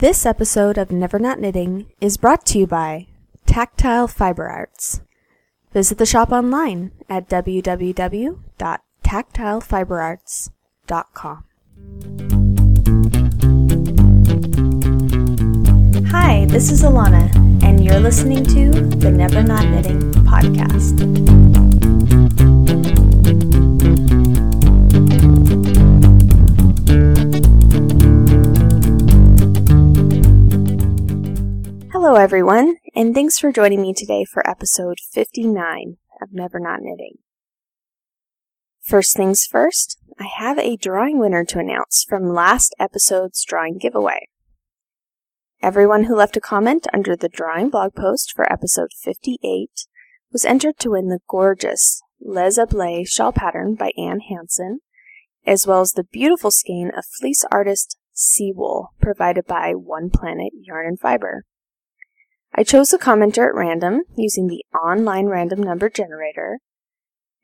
This episode of Never Not Knitting is brought to you by Tactile Fiber Arts. Visit the shop online at www.tactilefiberarts.com. Hi, this is Alana, and you're listening to the Never Not Knitting podcast. Hello, everyone, and thanks for joining me today for episode 59 of Never Not Knitting. First things first, I have a drawing winner to announce from last episode's drawing giveaway. Everyone who left a comment under the drawing blog post for episode 58 was entered to win the gorgeous Les Abeilles shawl pattern by Anne Hanson, as well as the beautiful skein of fleece artist Seawool provided by One Planet Yarn and Fiber. I chose a commenter at random using the online random number generator,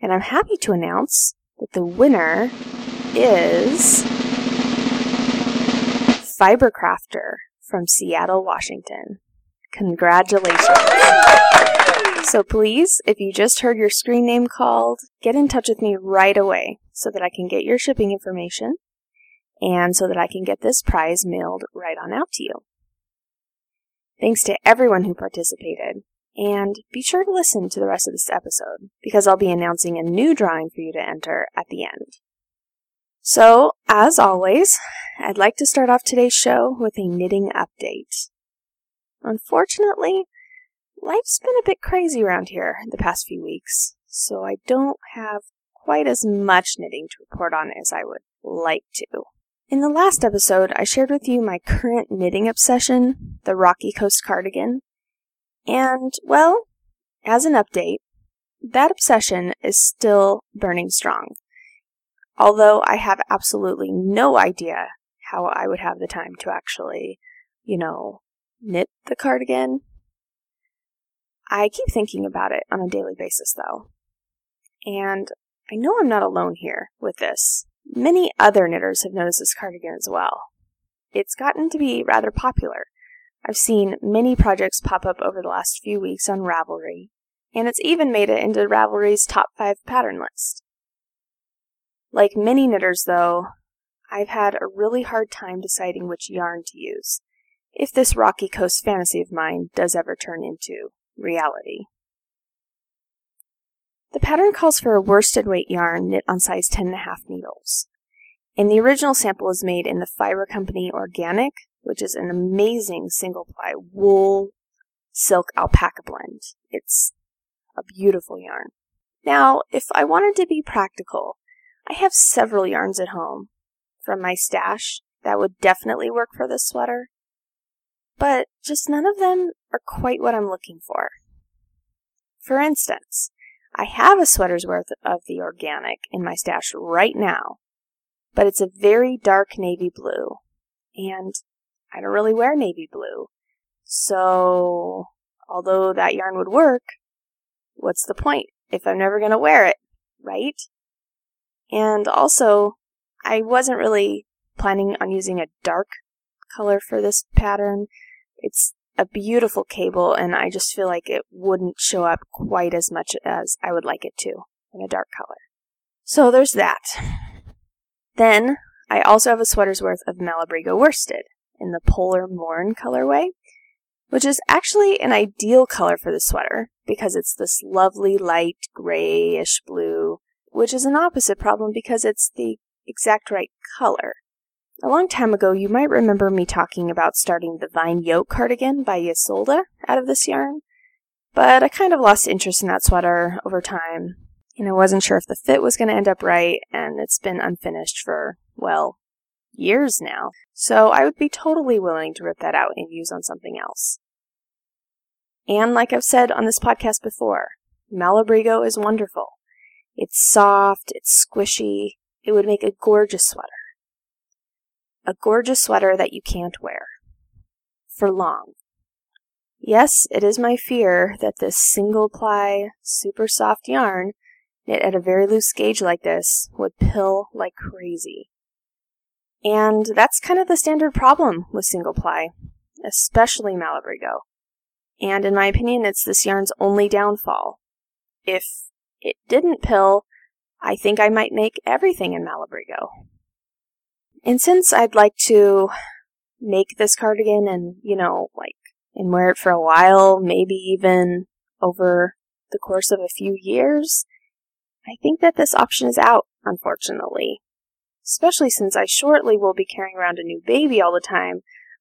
and I'm happy to announce that the winner is Fibercrafter from Seattle, Washington. Congratulations. So please, if you just heard your screen name called, get in touch with me right away so that I can get your shipping information and so that I can get this prize mailed right on out to you. Thanks to everyone who participated. And be sure to listen to the rest of this episode because I'll be announcing a new drawing for you to enter at the end. So, as always, I'd like to start off today's show with a knitting update. Unfortunately, life's been a bit crazy around here the past few weeks, so I don't have quite as much knitting to report on as I would like to. In the last episode, I shared with you my current knitting obsession, the Rocky Coast cardigan. And, well, as an update, that obsession is still burning strong. Although I have absolutely no idea how I would have the time to actually, you know, knit the cardigan. I keep thinking about it on a daily basis though. And I know I'm not alone here with this. Many other knitters have noticed this cardigan as well. It's gotten to be rather popular. I've seen many projects pop up over the last few weeks on Ravelry, and it's even made it into Ravelry's top 5 pattern list. Like many knitters, though, I've had a really hard time deciding which yarn to use, if this Rocky Coast fantasy of mine does ever turn into reality. The pattern calls for a worsted weight yarn knit on size 10.5 needles. And the original sample is made in the Fiber Company Organik, which is an amazing single ply wool silk alpaca blend. It's a beautiful yarn. Now, if I wanted to be practical, I have several yarns at home from my stash that would definitely work for this sweater, but just none of them are quite what I'm looking for. For instance, I have a sweater's worth of the Organik in my stash right now, but it's a very dark navy blue, and I don't really wear navy blue. So, although that yarn would work, what's the point if I'm never going to wear it, right? And also, I wasn't really planning on using a dark color for this pattern. It's a beautiful cable, and I just feel like it wouldn't show up quite as much as I would like it to in a dark color. So there's that. Then I also have a sweater's worth of Malabrigo worsted in the Polar Morn colorway, which is actually an ideal color for the sweater because it's this lovely light grayish blue, which is an opposite problem because it's the exact right color. A long time ago, you might remember me talking about starting the Vine Yoke cardigan by Ysolda out of this yarn, but I kind of lost interest in that sweater over time, and I wasn't sure if the fit was going to end up right, and it's been unfinished for, well, years now, so I would be totally willing to rip that out and use on something else. And like I've said on this podcast before, Malabrigo is wonderful. It's soft, it's squishy, it would make a gorgeous sweater a gorgeous sweater that you can't wear for long. Yes, it is my fear that this single ply, super soft yarn, knit at a very loose gauge like this, would pill like crazy. And that's kind of the standard problem with single ply, especially Malabrigo. And in my opinion, it's this yarn's only downfall. If it didn't pill, I think I might make everything in Malabrigo. And since I'd like to make this cardigan and, you know, like, and wear it for a while, maybe even over the course of a few years, I think that this option is out, unfortunately. Especially since I shortly will be carrying around a new baby all the time,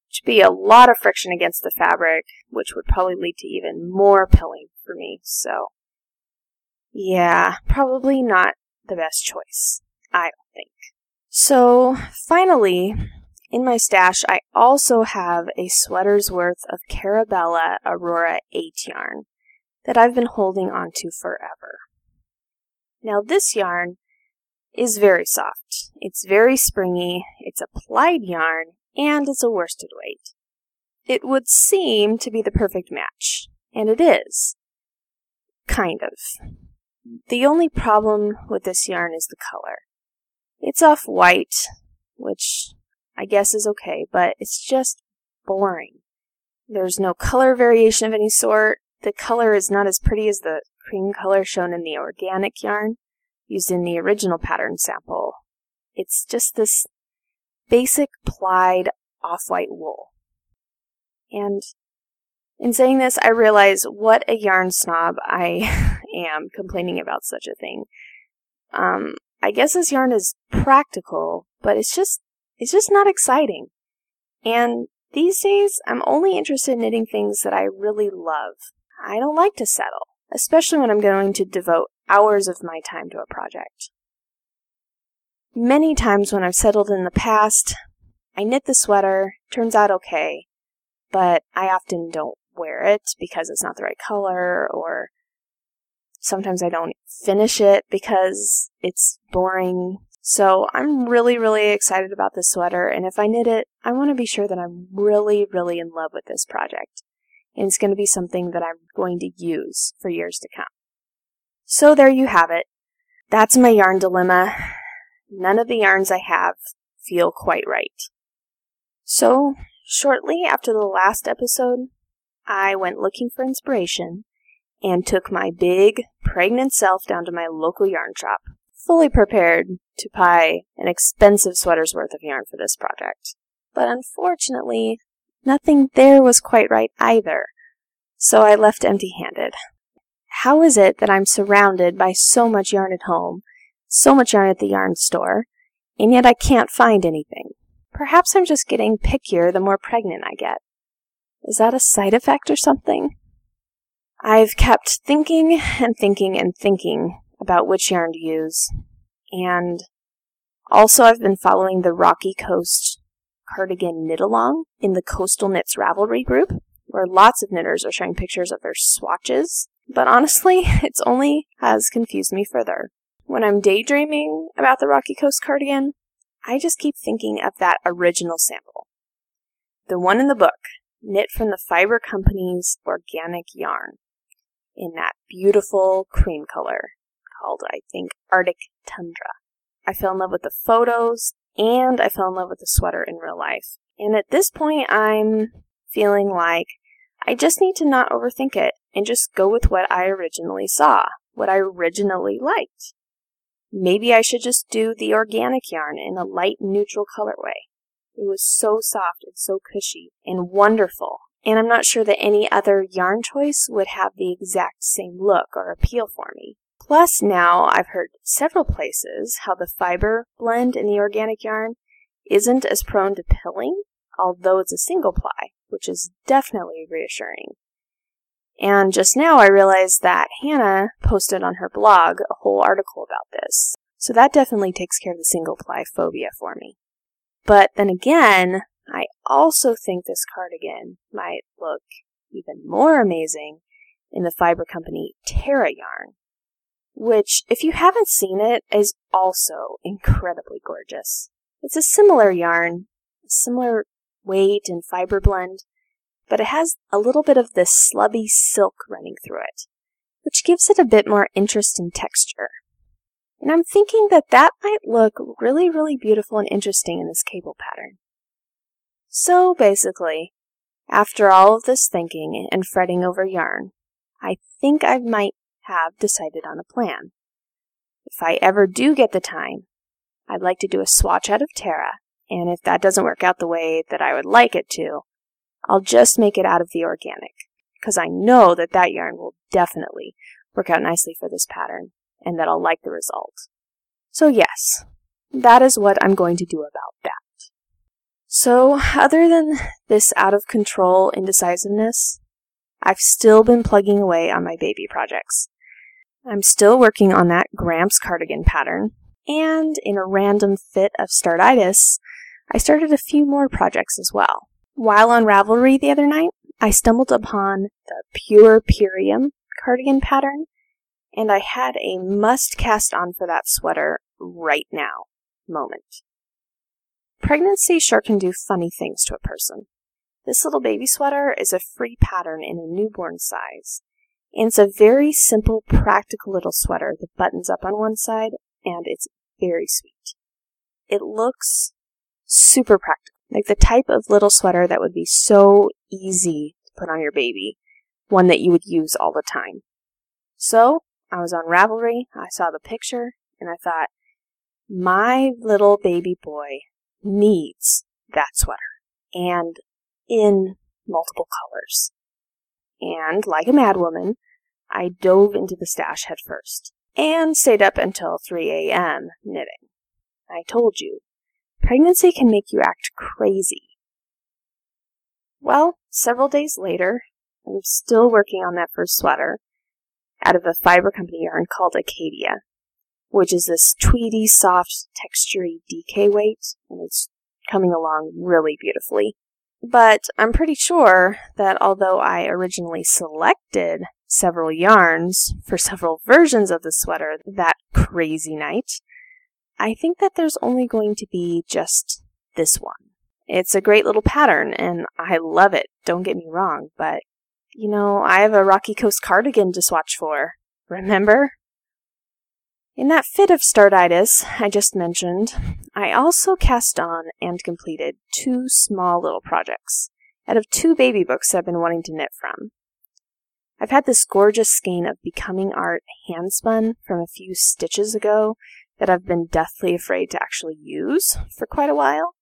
which would be a lot of friction against the fabric, which would probably lead to even more pilling for me, so. Yeah, probably not the best choice, I don't think. So, finally, in my stash, I also have a sweater's worth of Karabella Aurora 8 yarn that I've been holding onto forever. Now, this yarn is very soft. It's very springy, it's a plied yarn, and it's a worsted weight. It would seem to be the perfect match, and it is. Kind of. The only problem with this yarn is the color. It's off white, which I guess is okay, but it's just boring. There's no color variation of any sort. The color is not as pretty as the cream color shown in the Organik yarn used in the original pattern sample. It's just this basic plied off-white wool. And in saying this, I realize what a yarn snob I am complaining about such a thing. Um, I guess this yarn is practical, but it's just, it's just not exciting. And these days, I'm only interested in knitting things that I really love. I don't like to settle, especially when I'm going to devote hours of my time to a project. Many times when I've settled in the past, I knit the sweater, turns out okay, but I often don't wear it because it's not the right color or sometimes I don't finish it because it's boring. So I'm really, really excited about this sweater, and if I knit it, I want to be sure that I'm really, really in love with this project. And it's going to be something that I'm going to use for years to come. So there you have it. That's my yarn dilemma. None of the yarns I have feel quite right. So, shortly after the last episode, I went looking for inspiration and took my big, pregnant self down to my local yarn shop, fully prepared to buy an expensive sweater's worth of yarn for this project. But unfortunately, nothing there was quite right either, so I left empty handed. How is it that I'm surrounded by so much yarn at home, so much yarn at the yarn store, and yet I can't find anything? Perhaps I'm just getting pickier the more pregnant I get. Is that a side effect or something? I've kept thinking and thinking and thinking about which yarn to use, and also I've been following the Rocky Coast cardigan knit along in the Coastal Knits Ravelry group, where lots of knitters are showing pictures of their swatches but honestly, it's only has confused me further. When I'm daydreaming about the Rocky Coast cardigan, I just keep thinking of that original sample. The one in the book, knit from the Fiber Company's Organik yarn, in that beautiful cream color called, I think, Arctic Tundra. I fell in love with the photos and I fell in love with the sweater in real life. And at this point, I'm feeling like I just need to not overthink it and just go with what I originally saw, what I originally liked. Maybe I should just do the Organik yarn in a light neutral colorway. It was so soft and so cushy and wonderful, and I'm not sure that any other yarn choice would have the exact same look or appeal for me. Plus, now I've heard several places how the fiber blend in the Organik yarn isn't as prone to pilling, although it's a single ply, which is definitely reassuring. And just now I realized that Hannah posted on her blog a whole article about this. So that definitely takes care of the single ply phobia for me. But then again, I also think this cardigan might look even more amazing in the fiber company Terra yarn, which, if you haven't seen it, is also incredibly gorgeous. It's a similar yarn, a similar weight and fiber blend, but it has a little bit of this slubby silk running through it, which gives it a bit more interest in texture. And I'm thinking that that might look really, really beautiful and interesting in this cable pattern. So basically, after all of this thinking and fretting over yarn, I think I might have decided on a plan. If I ever do get the time, I'd like to do a swatch out of Terra, and if that doesn't work out the way that I would like it to, I'll just make it out of the Organik, because I know that that yarn will definitely work out nicely for this pattern, and that I'll like the result. So yes, that is what I'm going to do about that. So, other than this out of control indecisiveness, I've still been plugging away on my baby projects. I'm still working on that Gramps cardigan pattern, and in a random fit of startitis, I started a few more projects as well. While on Ravelry the other night, I stumbled upon the Puerperium cardigan pattern, and I had a must cast on for that sweater right now moment. Pregnancy sure can do funny things to a person. This little baby sweater is a free pattern in a newborn size, and it's a very simple, practical little sweater that buttons up on one side, and it's very sweet. It looks super practical, like the type of little sweater that would be so easy to put on your baby, one that you would use all the time. So, I was on Ravelry, I saw the picture, and I thought, my little baby boy needs that sweater, and in multiple colors. And, like a madwoman, I dove into the stash headfirst and stayed up until 3 a.m. knitting. I told you, pregnancy can make you act crazy. Well, several days later, I'm still working on that first sweater out of a fiber company yarn called Acadia, which is this tweedy, soft, textury DK weight, and it's coming along really beautifully. But I'm pretty sure that although I originally selected several yarns for several versions of the sweater that crazy night, I think that there's only going to be just this one. It's a great little pattern and I love it, don't get me wrong, but you know, I have a Rocky Coast cardigan to swatch for. Remember? In that fit of startitis I just mentioned, I also cast on and completed two small little projects out of two baby books I've been wanting to knit from. I've had this gorgeous skein of Becoming Art handspun from a few stitches ago that I've been deathly afraid to actually use for quite a while.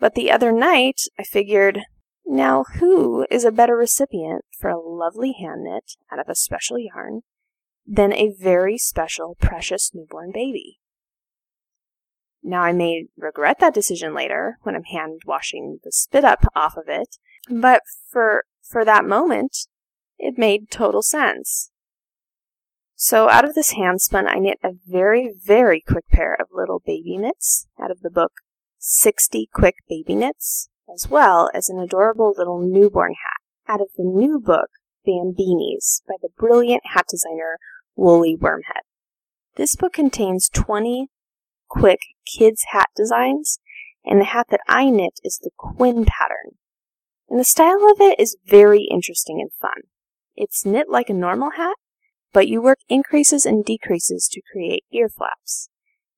But the other night, I figured, now who is a better recipient for a lovely hand knit out of a special yarn than a very special, precious newborn baby. Now, I may regret that decision later when I'm hand washing the spit up off of it, but for, for that moment, it made total sense. So out of this handspun, I knit a very, very quick pair of little baby knits out of the book 60 Quick Baby Knits, as well as an adorable little newborn hat out of the new book Bambeanies by the brilliant hat designer Woolly Wormhead. This book contains 20 quick kids hat designs, and the hat that I knit is the Quinn pattern. And the style of it is very interesting and fun. It's knit like a normal hat, but you work increases and decreases to create ear flaps.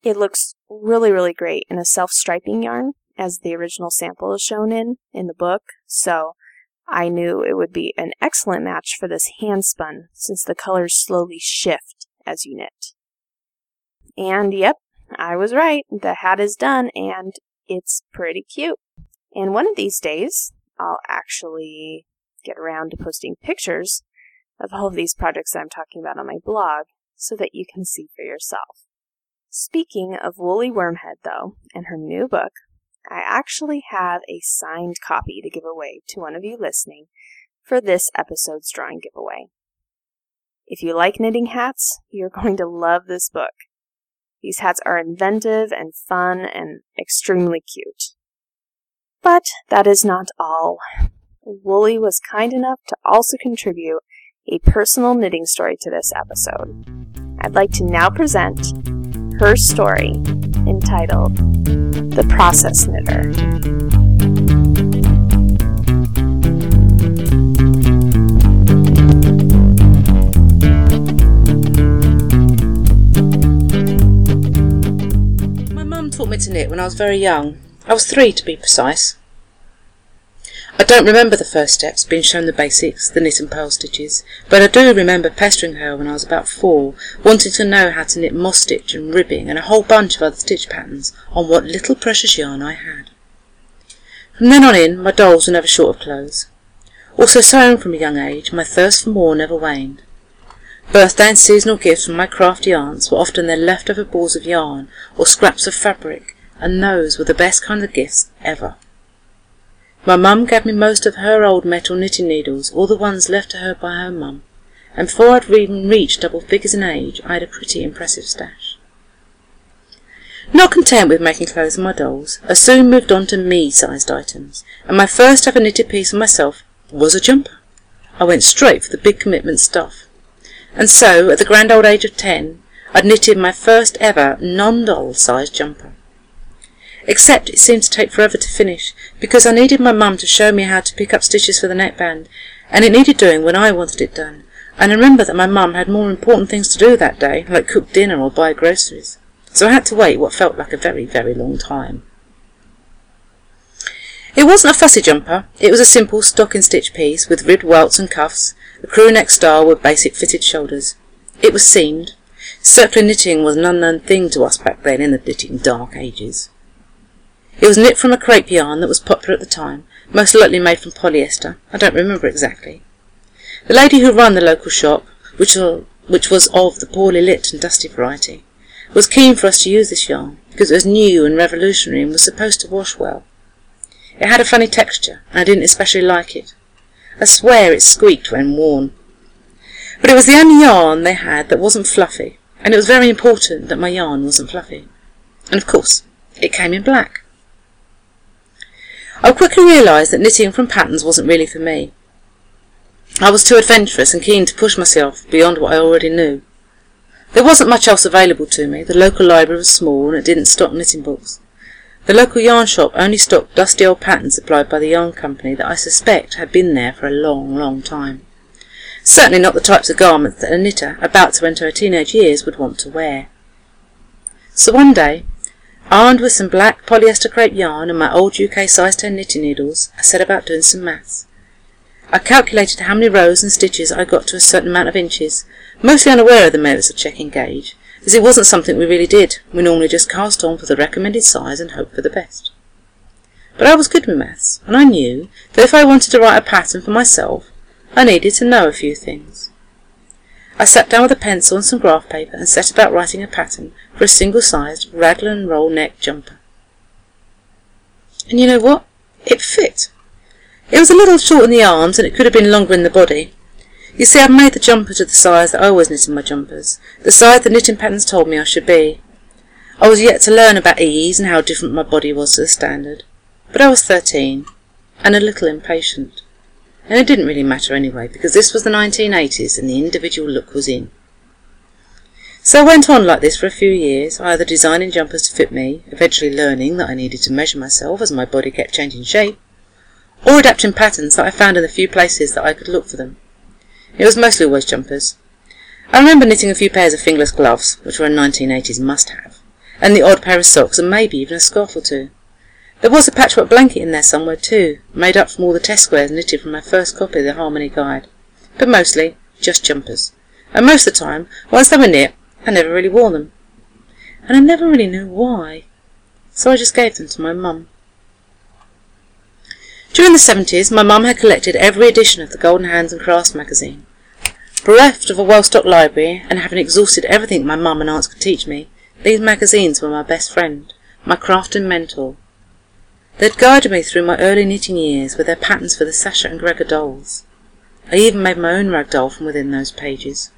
It looks really, really great in a self-striping yarn, as the original sample is shown in, in the book, so I knew it would be an excellent match for this hand spun since the colors slowly shift as you knit. And yep, I was right. The hat is done and it's pretty cute. And one of these days, I'll actually get around to posting pictures of all of these projects that I'm talking about on my blog so that you can see for yourself. Speaking of Woolly Wormhead, though, and her new book, I actually have a signed copy to give away to one of you listening for this episode's drawing giveaway. If you like knitting hats, you're going to love this book. These hats are inventive and fun and extremely cute. But that is not all. Woolly was kind enough to also contribute a personal knitting story to this episode. I'd like to now present her story entitled the process knitter. My mum taught me to knit when I was very young. I was three to be precise. I don't remember the first steps, being shown the basics, the knit and purl stitches, but I do remember pestering her when I was about four, wanting to know how to knit moss stitch and ribbing and a whole bunch of other stitch patterns on what little precious yarn I had. From then on in, my dolls were never short of clothes. Also sewing from a young age, my thirst for more never waned. Birthday and seasonal gifts from my crafty aunts were often their leftover balls of yarn or scraps of fabric, and those were the best kind of gifts ever. My mum gave me most of her old metal knitting needles, all the ones left to her by her mum, and before I'd even reached double figures in age, I had a pretty impressive stash. Not content with making clothes for my dolls, I soon moved on to me-sized items, and my first ever knitted piece for myself was a jumper. I went straight for the big commitment stuff. And so, at the grand old age of ten, I'd knitted my first ever non-doll sized jumper. Except it seemed to take forever to finish, because I needed my mum to show me how to pick up stitches for the neckband, and it needed doing when I wanted it done. And I remember that my mum had more important things to do that day, like cook dinner or buy groceries. So I had to wait what felt like a very, very long time. It wasn't a fussy jumper. It was a simple stocking stitch piece with ribbed welts and cuffs, a crew neck style with basic fitted shoulders. It was seamed. Circular knitting was an unknown thing to us back then in the knitting dark ages. It was knit from a crepe yarn that was popular at the time, most likely made from polyester. I don't remember exactly. The lady who ran the local shop, which, which was of the poorly lit and dusty variety, was keen for us to use this yarn because it was new and revolutionary and was supposed to wash well. It had a funny texture, and I didn't especially like it. I swear it squeaked when worn. But it was the only yarn they had that wasn't fluffy, and it was very important that my yarn wasn't fluffy. And of course, it came in black. I quickly realised that knitting from patterns wasn't really for me. I was too adventurous and keen to push myself beyond what I already knew. There wasn't much else available to me. The local library was small and it didn't stock knitting books. The local yarn shop only stocked dusty old patterns supplied by the yarn company that I suspect had been there for a long, long time. Certainly not the types of garments that a knitter about to enter her teenage years would want to wear. So one day, armed with some black polyester crepe yarn and my old UK size 10 knitting needles, I set about doing some maths. I calculated how many rows and stitches I got to a certain amount of inches, mostly unaware of the merits of checking gauge, as it wasn't something we really did. We normally just cast on for the recommended size and hoped for the best. But I was good with maths, and I knew that if I wanted to write a pattern for myself, I needed to know a few things. I sat down with a pencil and some graph paper and set about writing a pattern for a single-sized raglan roll neck jumper. And you know what? It fit. It was a little short in the arms and it could have been longer in the body, you see, I've made the jumper to the size that I always knit in my jumpers, the size the knitting patterns told me I should be. I was yet to learn about ease and how different my body was to the standard. But I was thirteen, and a little impatient. And it didn't really matter anyway, because this was the 1980s and the individual look was in. So I went on like this for a few years, either designing jumpers to fit me, eventually learning that I needed to measure myself as my body kept changing shape, or adapting patterns that I found in the few places that I could look for them. It was mostly always jumpers. I remember knitting a few pairs of fingerless gloves, which were a 1980s must-have, and the odd pair of socks and maybe even a scarf or two. There was a patchwork blanket in there somewhere too, made up from all the test squares knitted from my first copy of the Harmony Guide. But mostly just jumpers. And most of the time, once they were knit, I never really wore them. And I never really knew why. So I just gave them to my mum. During the 70s, my mum had collected every edition of the Golden Hands and Crafts magazine. Bereft of a well-stocked library, and having exhausted everything my mum and aunts could teach me, these magazines were my best friend, my crafting mentor. They'd guided me through my early knitting years with their patterns for the Sasha and Gregor dolls. I even made my own rag doll from within those pages.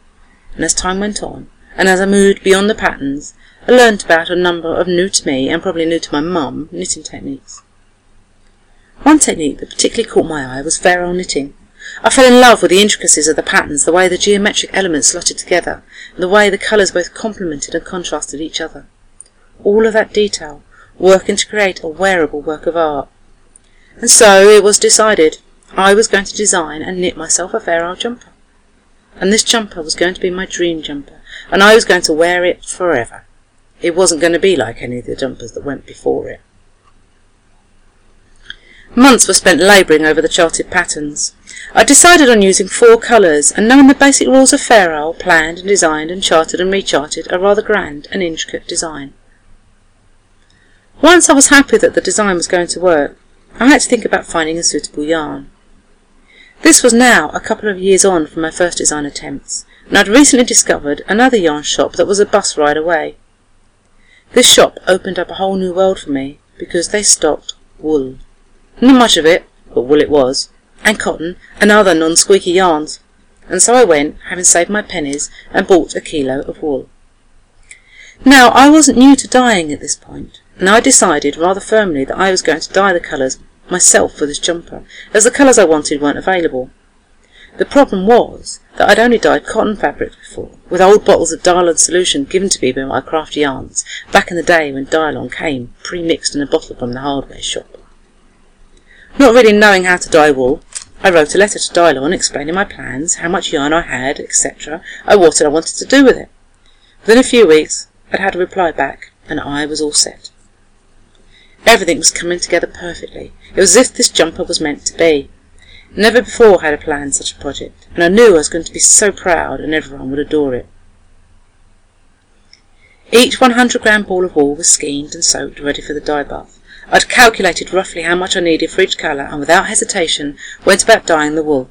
And as time went on, and as I moved beyond the patterns, I learnt about a number of new to me, and probably new to my mum, knitting techniques. One technique that particularly caught my eye was Fair Isle knitting. I fell in love with the intricacies of the patterns, the way the geometric elements slotted together, and the way the colours both complemented and contrasted each other. All of that detail, working to create a wearable work of art. And so it was decided I was going to design and knit myself a Fair Isle jumper. And this jumper was going to be my dream jumper, and I was going to wear it forever. It wasn't going to be like any of the jumpers that went before it. Months were spent labouring over the charted patterns. I decided on using four colours, and knowing the basic rules of Fair Isle, planned and designed and charted and recharted a rather grand and intricate design. Once I was happy that the design was going to work, I had to think about finding a suitable yarn. This was now a couple of years on from my first design attempts, and I'd recently discovered another yarn shop that was a bus ride away. This shop opened up a whole new world for me because they stocked wool. Not much of it, but wool it was, and cotton and other non-squeaky yarns. And so I went, having saved my pennies, and bought a kilo of wool. Now, I wasn't new to dyeing at this point, and I decided rather firmly that I was going to dye the colours myself for this jumper, as the colours I wanted weren't available. The problem was that I'd only dyed cotton fabric before, with old bottles of Dylon solution given to me by my crafty yarns, back in the day when Dylon came pre-mixed in a bottle from the hardware shop. Not really knowing how to dye wool, I wrote a letter to Dylon explaining my plans, how much yarn I had, etc., and what I wanted to do with it. Within a few weeks, I'd had a reply back, and I was all set. Everything was coming together perfectly. It was as if this jumper was meant to be. Never before had I planned such a project, and I knew I was going to be so proud and everyone would adore it. Each 100 gram ball of wool was skeined and soaked ready for the dye bath. I'd calculated roughly how much I needed for each colour, and without hesitation went about dyeing the wool.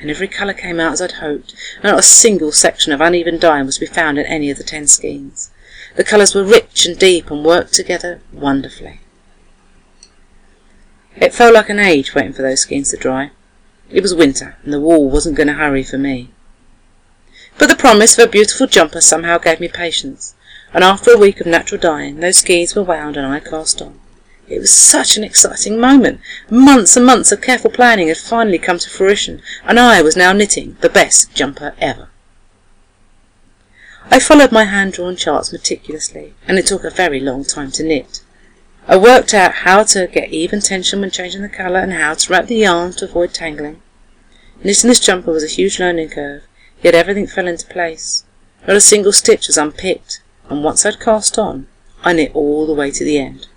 And every colour came out as I'd hoped, and not a single section of uneven dyeing was to be found in any of the ten skeins. The colours were rich and deep and worked together wonderfully. It felt like an age waiting for those skeins to dry. It was winter, and the wool wasn't going to hurry for me. But the promise of a beautiful jumper somehow gave me patience, and after a week of natural dyeing, those skeins were wound and I cast on. It was such an exciting moment. Months and months of careful planning had finally come to fruition, and I was now knitting the best jumper ever. I followed my hand-drawn charts meticulously, and it took a very long time to knit. I worked out how to get even tension when changing the colour and how to wrap the yarn to avoid tangling. Knitting this jumper was a huge learning curve, yet everything fell into place. Not a single stitch was unpicked, and once I'd cast on, I knit all the way to the end.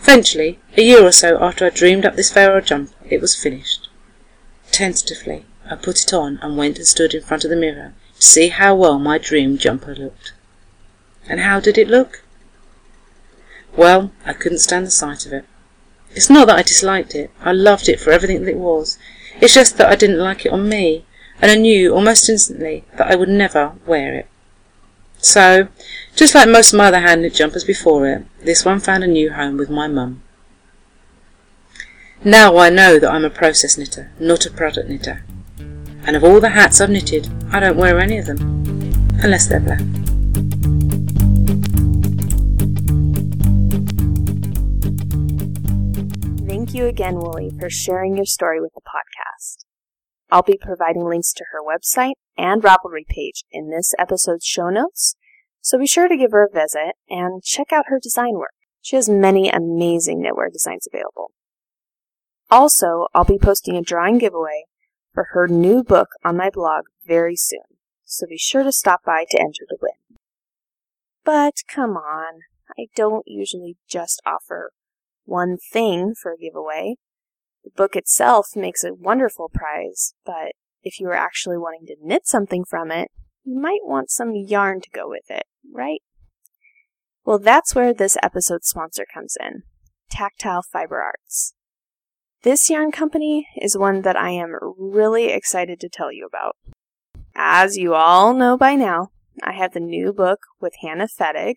Eventually, a year or so after I dreamed up this Fair Isle jump, it was finished. Tentatively, I put it on and went and stood in front of the mirror to see how well my dream jumper looked. And how did it look? Well, I couldn't stand the sight of it. It's not that I disliked it. I loved it for everything that it was. It's just that I didn't like it on me, and I knew almost instantly that I would never wear it. So, just like most of my other hand knit jumpers before it, this one found a new home with my mum. Now I know that I'm a process knitter, not a product knitter. And of all the hats I've knitted, I don't wear any of them, unless they're black. Thank you again, Woolly, for sharing your story with the podcast. I'll be providing links to her website and Ravelry page in this episode's show notes, so be sure to give her a visit and check out her design work. She has many amazing knitwear designs available. Also, I'll be posting a drawing giveaway for her new book on my blog very soon, so be sure to stop by to enter to win. But come on, I don't usually just offer one thing for a giveaway. The book itself makes a wonderful prize, but if you are actually wanting to knit something from it, you might want some yarn to go with it, right? Well, that's where this episode's sponsor comes in Tactile Fiber Arts. This yarn company is one that I am really excited to tell you about. As you all know by now, I have the new book with Hannah Fettig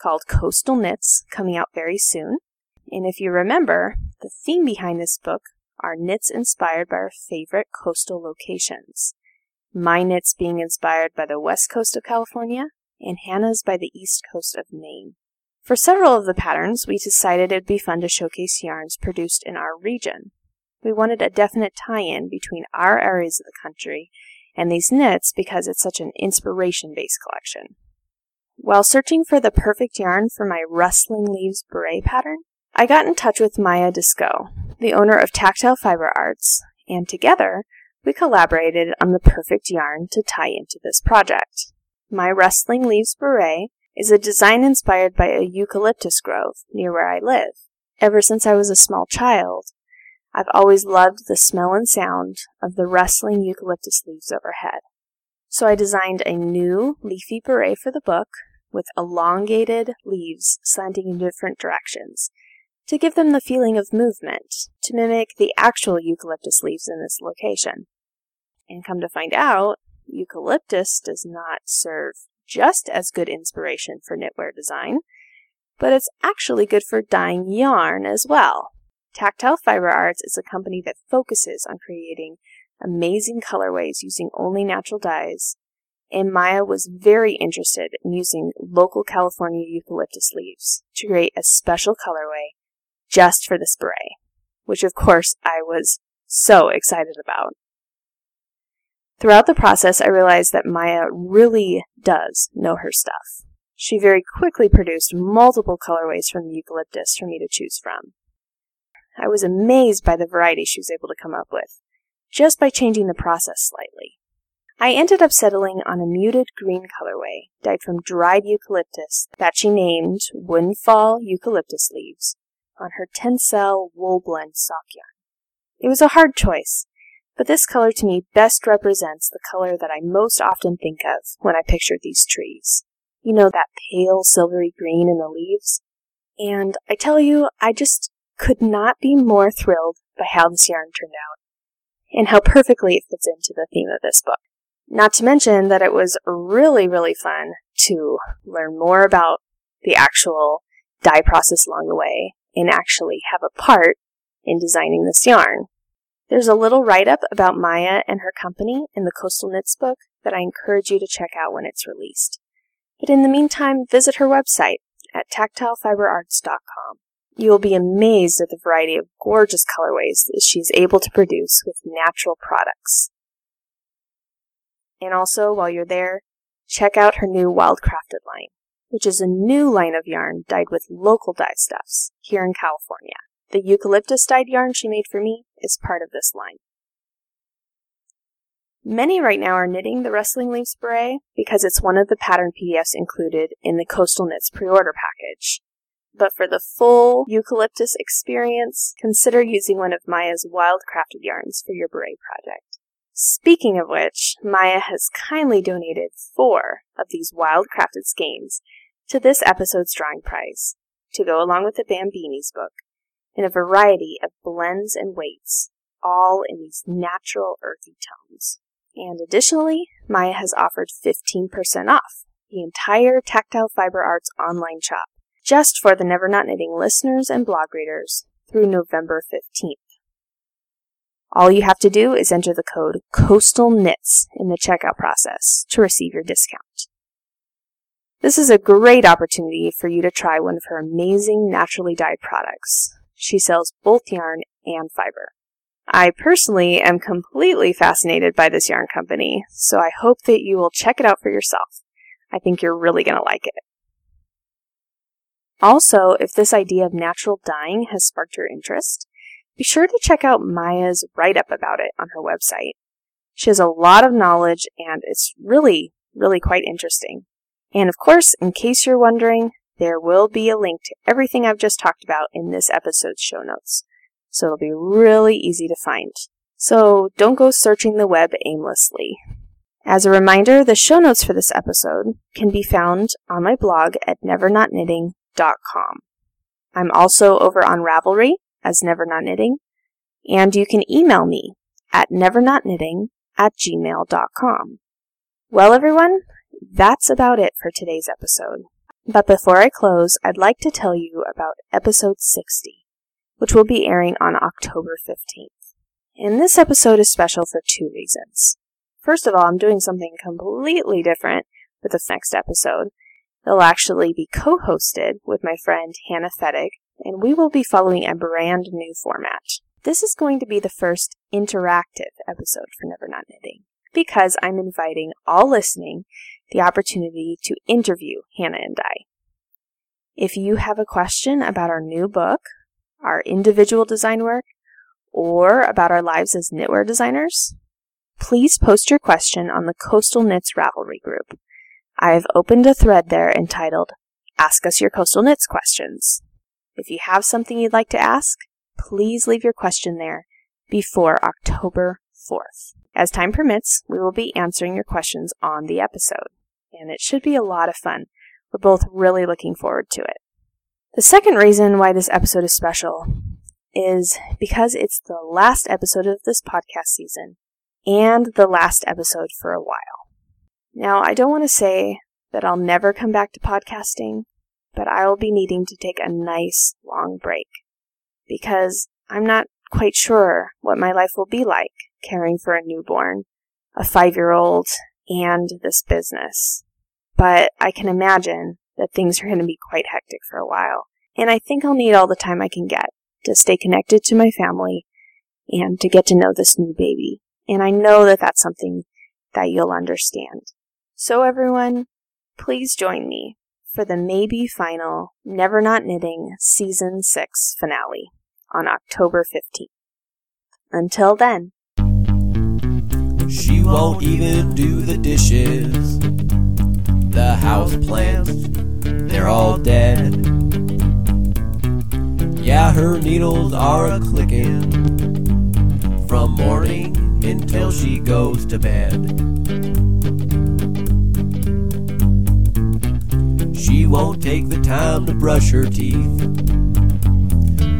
called Coastal Knits coming out very soon. And if you remember, the theme behind this book are knits inspired by our favorite coastal locations. My knits being inspired by the west coast of California, and Hannah's by the east coast of Maine. For several of the patterns, we decided it'd be fun to showcase yarns produced in our region. We wanted a definite tie in between our areas of the country and these knits because it's such an inspiration based collection. While searching for the perfect yarn for my rustling leaves beret pattern, I got in touch with Maia Discoe, the owner of Tactile Fiber Arts, and together we collaborated on the perfect yarn to tie into this project. My Rustling Leaves beret is a design inspired by a eucalyptus grove near where I live. Ever since I was a small child, I've always loved the smell and sound of the rustling eucalyptus leaves overhead. So I designed a new leafy beret for the book with elongated leaves slanting in different directions to give them the feeling of movement, to mimic the actual eucalyptus leaves in this location. And come to find out, eucalyptus does not serve just as good inspiration for knitwear design, but it's actually good for dyeing yarn as well. Tactile Fiber Arts is a company that focuses on creating amazing colorways using only natural dyes, and Maia was very interested in using local California eucalyptus leaves to create a special colorway just for this beret, which of course I was so excited about. Throughout the process, I realized that Maia really does know her stuff. She very quickly produced multiple colorways from the eucalyptus for me to choose from. I was amazed by the variety she was able to come up with, just by changing the process slightly. I ended up settling on a muted green colorway dyed from dried eucalyptus that she named Windfall Eucalyptus Leaves on her tencel wool blend sock yarn. It was a hard choice, but this color to me best represents the color that I most often think of when I picture these trees. You know, that pale silvery green in the leaves? And I tell you, I just could not be more thrilled by how this yarn turned out and how perfectly it fits into the theme of this book. Not to mention that it was really, really fun to learn more about the actual dye process along the way and actually have a part in designing this yarn. There's a little write up about Maia and her company in the Coastal Knits book that I encourage you to check out when it's released. But in the meantime, visit her website at tactilefiberarts.com. You will be amazed at the variety of gorgeous colorways that she's able to produce with natural products. And also, while you're there, check out her new Wildcrafted line, which is a new line of yarn dyed with local dye stuffs here in California. The eucalyptus dyed yarn she made for me is part of this line. Many right now are knitting the Rustling Leaves Beret because it's one of the pattern PDFs included in the Coastal Knits pre-order package. But for the full eucalyptus experience, consider using one of Maia's wildcrafted yarns for your beret project. Speaking of which, Maia has kindly donated four of these wildcrafted skeins to this episode's drawing prize to go along with the Bambeanies book in a variety of blends and weights, all in these natural earthy tones. And additionally, Maia has offered 15% off the entire Tactile Fiber Arts online shop just for the Never Not Knitting listeners and blog readers through November 15th. All you have to do is enter the code Coastal Knits in the checkout process to receive your discount. This is a great opportunity for you to try one of her amazing naturally dyed products, she sells both yarn and fiber. I personally am completely fascinated by this yarn company, so I hope that you will check it out for yourself. I think you're really going to like it. Also, if this idea of natural dyeing has sparked your interest, be sure to check out Maia's write up about it on her website. She has a lot of knowledge and it's really, really quite interesting. And of course, in case you're wondering, there will be a link to everything I've just talked about in this episode's show notes, so it'll be really easy to find. So don't go searching the web aimlessly. As a reminder, the show notes for this episode can be found on my blog at nevernotknitting.com. I'm also over on Ravelry as Never Not Knitting, and you can email me at nevernotknitting at gmail.com. Well, everyone, that's about it for today's episode. But before I close, I'd like to tell you about episode 60, which will be airing on October 15th. And this episode is special for two reasons. First of all, I'm doing something completely different with the next episode. It'll actually be co-hosted with my friend Hannah Fettig, and we will be following a brand new format. This is going to be the first interactive episode for Never Not Knitting because I'm inviting all listening the opportunity to interview Hannah and I. If you have a question about our new book, our individual design work, or about our lives as knitwear designers, please post your question on the Coastal Knits Ravelry group. I've opened a thread there entitled Ask Us Your Coastal Knits Questions. If you have something you'd like to ask, please leave your question there before October 4th. As time permits, we will be answering your questions on the episode, and it should be a lot of fun. We're both really looking forward to it. The second reason why this episode is special is because it's the last episode of this podcast season and the last episode for a while. Now, I don't want to say that I'll never come back to podcasting, but I will be needing to take a nice long break because I'm not quite sure what my life will be like caring for a newborn, a five year old, and this business. But I can imagine that things are going to be quite hectic for a while. And I think I'll need all the time I can get to stay connected to my family and to get to know this new baby. And I know that that's something that you'll understand. So everyone, please join me for the maybe final Never Not Knitting Season 6 finale on October 15th. Until then. She won't even do the dishes. The house plants, they're all dead. Yeah, her needles are a clicking from morning until she goes to bed. She won't take the time to brush her teeth.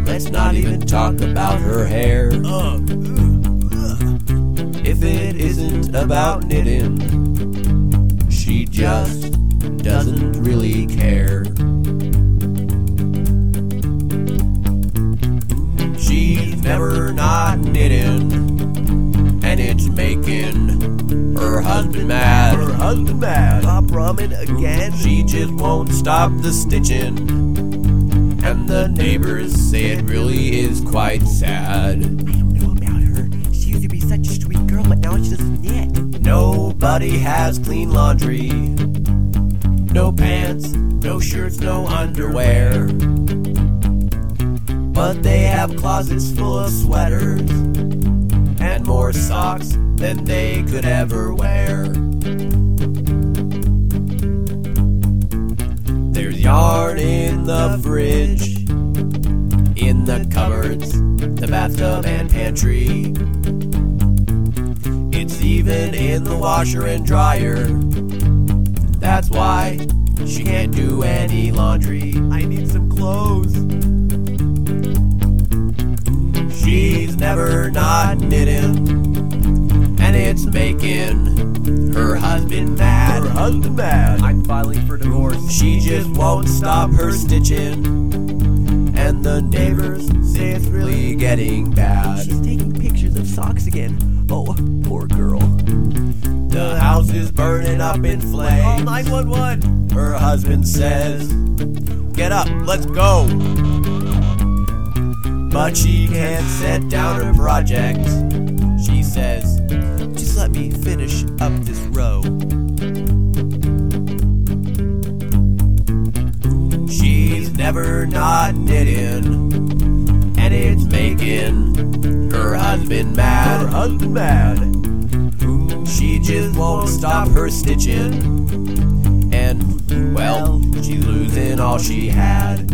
Let's not even talk about her hair. If it isn't about knitting, she just doesn't really care. She's never not knitting, and it's making her husband mad. Her husband mad. Pop ramen again. She just won't stop the stitching, and the neighbors say it really is quite sad. I don't know about her. She used to be such a sweet girl, but now she doesn't knit. Nobody has clean laundry. No pants, no shirts, no underwear. But they have closets full of sweaters and more socks than they could ever wear. There's yarn in the fridge, in the cupboards, the bathtub and pantry. Even in the washer and dryer. That's why she can't do any laundry. I need some clothes. She's never not knitting, and it's making her husband mad. Her husband mad. I'm filing for divorce. She just won't stop her stitching, and the neighbors say it's really getting bad. She's taking pictures of socks again. Oh, poor girl. The house is burning up in Call flames. 911. Her husband says, Get up, let's go. But she can't set down her project. She says, Just let me finish up this row. She's never not knitting, making her husband mad. Her husband mad. She just won't stop her stitching, and well, she's losing all she had.